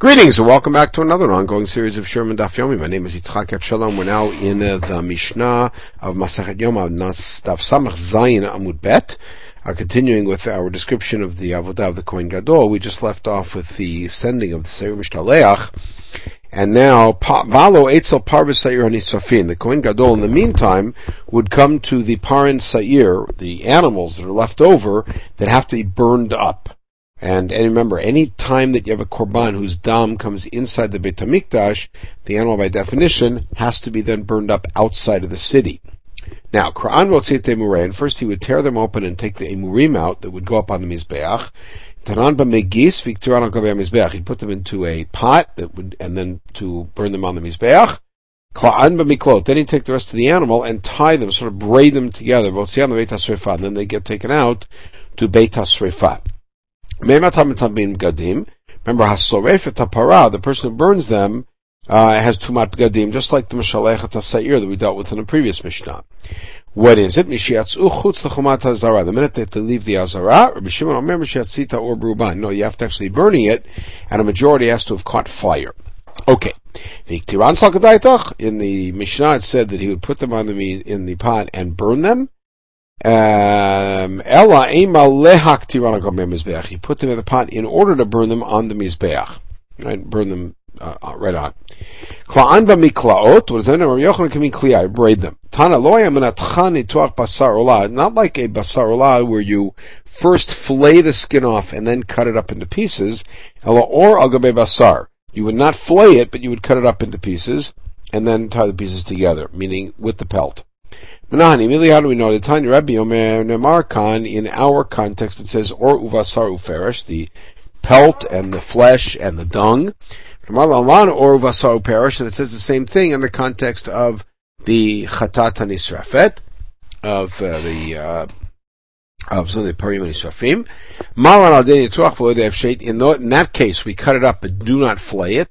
Greetings and welcome back to another ongoing series of Sherman Daf Yomi. My name is Yitzchak Shalom. We're now in uh, the Mishnah of Masachet Yom Daf Samach Zayin Amud Bet. Uh, continuing with our description of the Avodah of the Kohen Gadol, we just left off with the sending of the Seir Mishtaleach, and now Valo Eitzel Parvis Sair Hanisafin. The Kohen Gadol, in the meantime, would come to the Parin Sair, the animals that are left over that have to be burned up. And, and remember, any time that you have a korban whose dam comes inside the Beit Hamikdash, the animal by definition has to be then burned up outside of the city. Now, Quran will and first he would tear them open and take the emurim out that would go up on the mizbeach. He'd put them into a pot that would, and then to burn them on the mizbeach. Then he'd take the rest of the animal and tie them, sort of braid them together, and then they get taken out to Beit HaSrefat. Remember, hasoref tapara, the person who burns them, uh, has tumat gadim, just like the mishalechet hasair that we dealt with in the previous mishnah. What is it? Mishiatzu chutz lechumat hazara. The minute that they leave the hazara, Rabbi Shimon Omer mishiatzita or bruban. No, you have to actually burning it, and a majority has to have caught fire. Okay. In the Mishnah it said that he would put them on the in the pot and burn them. Um, Ella ema lehak mizbeach. He put them in the pot in order to burn them on the mizbeach. Right, burn them uh, uh right on. Kla'an b'miklaot. What does that mean? Rabbi Yochanan can mean kliya. Braid them. Tana loya menatchan nituach basarola. Not like a basarola where you first fillet the skin off and then cut it up into pieces. Ella or agabe basar. You would not flay it, but you would cut it up into pieces and then tie the pieces together, meaning with the pelt. Menahani, immediately how do we know? The Tanya Rabbi Omer in our context, it says, or uvasar uferish, the pelt and the flesh and the dung. Nemar or uvasar uperish, and it says the same thing in the context of the chatat hanisrafet, of uh, the, uh, of some of the parim hanisrafim. Malan al in that case, we cut it up but do not flay it.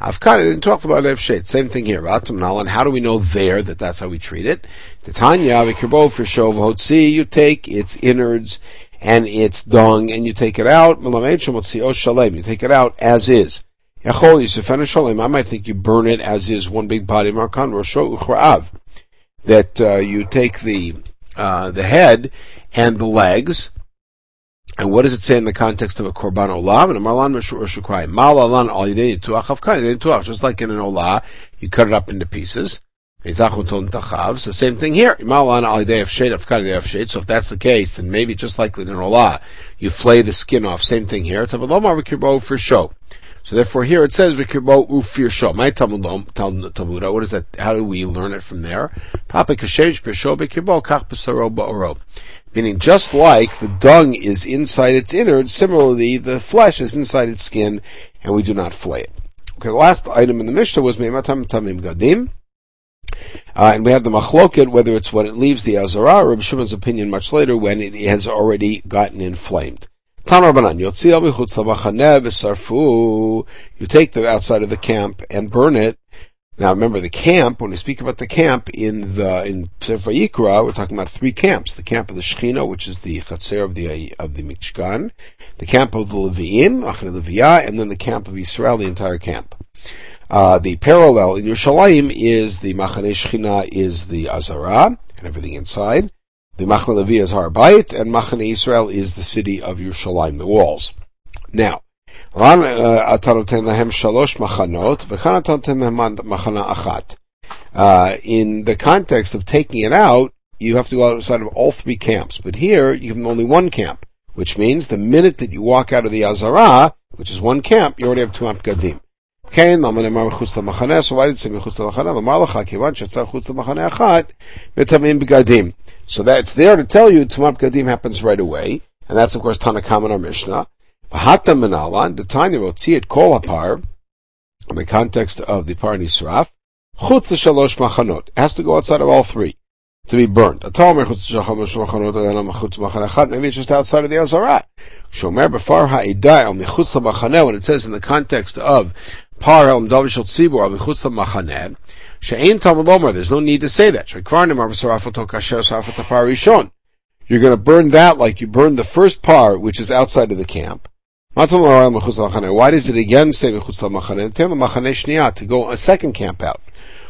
Avkana didn't talk about Lev Shet. Same thing here. Atam How do we know there that that's how we treat it? Titania Vikirbo for Shov Hotzi. You take its innards and its dung and you take it out. You take it out as is. I might think you burn it as is, one big body. That uh, you take the uh, the head and the legs and what does it say in the context of a korban olah? And a marlan mashur Malalan all you tuach tuach. Just like in an olah, you cut it up into pieces. So same thing here. Al. So if that's the case, then maybe just like in an olah, you flay the skin off. Same thing here. It's a lomar for show. So therefore here it says v'kirbo ufir show. My Talmud, what is that? How do we learn it from there? Meaning, just like the dung is inside its innards, similarly, the flesh is inside its skin, and we do not flay it. Okay, the last item in the Mishnah was Meimatam Tamim Gadim. Uh, and we have the machloket, whether it's when it leaves the Azara, or Rabbi Shimon's opinion much later, when it has already gotten inflamed. You take the outside of the camp and burn it, now remember the camp, when we speak about the camp in the, in Sefer Yikra, we're talking about three camps. The camp of the Shechina, which is the Chatzer of the, of the Mishkan, the camp of the Leviim, Achne Leviyah, and then the camp of Israel, the entire camp. Uh, the parallel in Yerushalayim is the Machane Shechina is the Azara, and everything inside. The Machane Levi is Har Bayit, and Machane Israel is the city of Yerushalayim, the walls. Now, uh, in the context of taking it out, you have to go outside of all three camps. But here, you have only one camp, which means the minute that you walk out of the Azara, which is one camp, you already have two Gadim. So why did it say מחוץ למחנה? לומר לך, כיוון שיצא מחוץ למחנה אחת, וטמאים בגדים. So that's there to tell you Tumat Gadim happens right away, and that's of course Tanakam in our Mishnah. Hata Menalan, the Tanya see it call apar, in the context of the Par Nisraf, Chutz Shalosh Machanot. Has to go outside of all three to be burnt. Maybe it's just outside of the Azarat. Shomer b'far ha'idai al michutz l'machaneh, when it says in the context of par el mdavishal tzibur al michutz l'machaneh, she'ein talmud lomer, there's no need to say that. You're going to burn that like you burned the first par, which is outside of the camp. Why does it again say mechutz machane? To go a second camp out.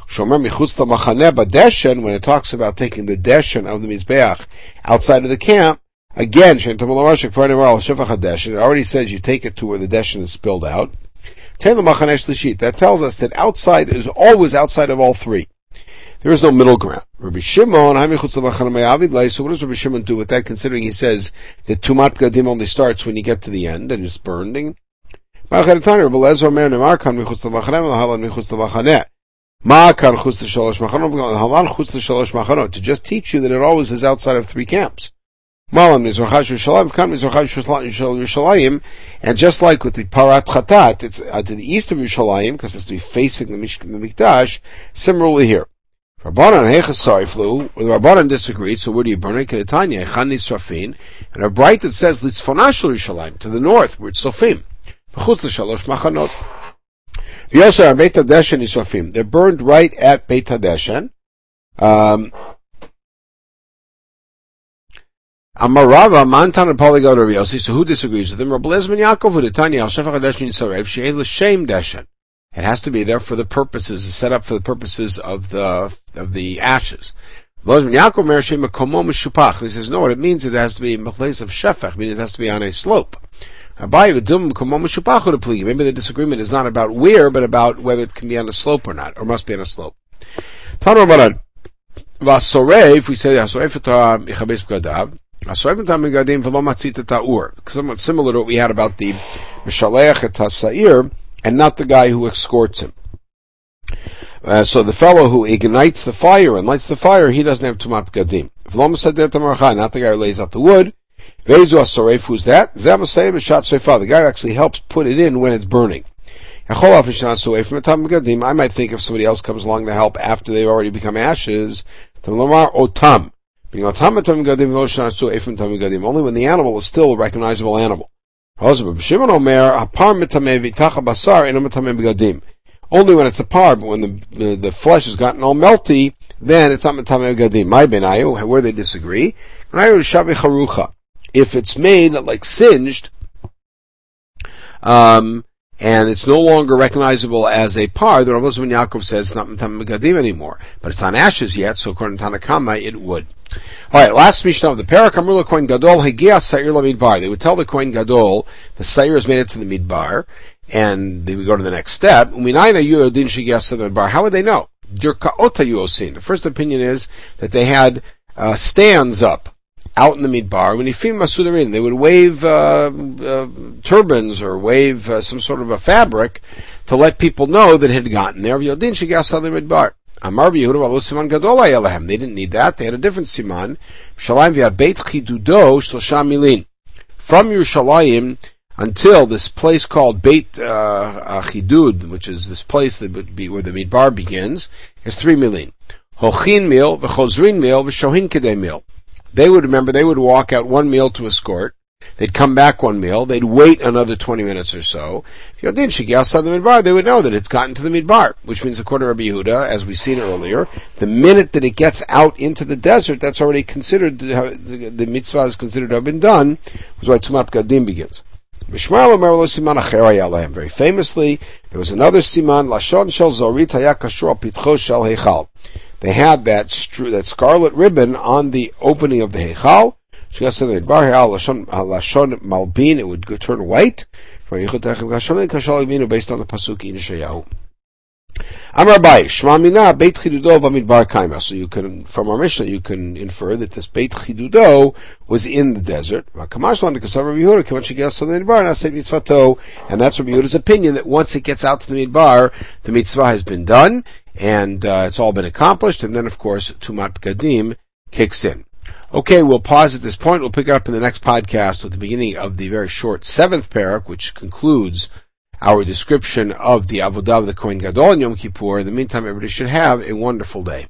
Shomer michutz machane badeshen, when it talks about taking the deshen of the mizbeach outside of the camp, again, it already says you take it to where the deshen is spilled out. That tells us that outside is always outside of all three. There is no middle ground. Rabbi Shimon, so what does Rabbi Shimon do with that, considering he says that Tumat Gadim only starts when you get to the end and it's burning? To just teach you that it always is outside of three camps. And just like with the Parat Chatat, it's uh, to the east of Yerushalayim, because it's to be facing the Mikdash, similarly here. Rabbanan Hechasai flew, the Rabbanan disagreed, so where do you burn it? Kedetanya, Chani Srafin, and a bright that says Litzfonashal Yerushalayim, to the north, where it's Sofim. V'chutz l'shalosh machanot. V'yosar Beit HaDeshen is Sofim. They're burned right at Beit HaDeshen. Um, Amarava Mantan and Polygon Rabbi Yossi, so who disagrees with him? Rabbi Lezman Yaakov, who Tanya, Al Shefach HaDeshen Yisarev, She'en L'Shem Deshen. It has to be there for the purposes, set up for the purposes of the, of the ashes. He says, no, what it means it has to be in a place of shefach, meaning it has to be on a slope. Maybe the disagreement is not about where, but about whether it can be on a slope or not, or must be on a slope. If we say somewhat similar to what we had about the Mishalech et and not the guy who escorts him. Uh, so the fellow who ignites the fire and lights the fire, he doesn't have tumat gadim. Not the guy who lays out the wood. Vezu asoref, who's that? The guy actually helps put it in when it's burning. I might think if somebody else comes along to help after they've already become ashes, otam. only when the animal is still a recognizable animal. Only when it's a par, but when the, the, the flesh has gotten all melty, then it's not metame gadim. My benayu, where they disagree. If it's made like singed, um, and it's no longer recognizable as a par, the Rabbi Yaakov says it's not metame gadim anymore. But it's on ashes yet, so according to Tanakama, it would. Alright, last Mishnah of the Parak, Amrula Kohen Gadol, Hegia Sa'ir la Midbar. They would tell the Kohen Gadol, the Sa'ir has made it to the Midbar, and they would go to the next step. How would they know? The first opinion is that they had, uh, stands up out in the midbar. When Yifim Masudarin, they would wave uh, uh, turbans or wave uh, some sort of a fabric to let people know that had gotten there. Yodin midbar. They didn't need that. They had a different siman. From Yerushalayim until this place called Beit uh, Chidud, which is this place that would be where the midbar begins, is three milin. Hochin mil, v'chozrin mil, v'shohin kedei mil. They would remember, they would walk out one meal to escort, They'd come back one meal. They'd wait another 20 minutes or so. If didn't shake Shigyas the midbar, they would know that it's gotten to the midbar, which means according to Rabbi Yehuda, as we've seen earlier, the minute that it gets out into the desert, that's already considered, the mitzvah is considered to have been done, which is why Tumat Gadim begins. Very famously, there was another siman, Lashon Shel Zorit Hayakashur Pitcho Shel Heichal. They had that, that scarlet ribbon on the opening of the Heichal, based on the pasuk in Yeshayahu. Amar Abaye, Shmamina Beit Chidudo Bamidbar Kaima. So you can, from our Mishnah, you can infer that this Beit Chidudo was in the desert. And that's Rabbi Yehuda's opinion that once it gets out to the Midbar, the mitzvah has been done, and uh, it's all been accomplished, and then of course Tumat Gadim kicks in. Okay, we'll pause at this point. We'll pick it up in the next podcast with the beginning of the very short seventh parak, which concludes our description of the Avodah of the Kohen Gadol in Yom Kippur. In the meantime, everybody should have a wonderful day.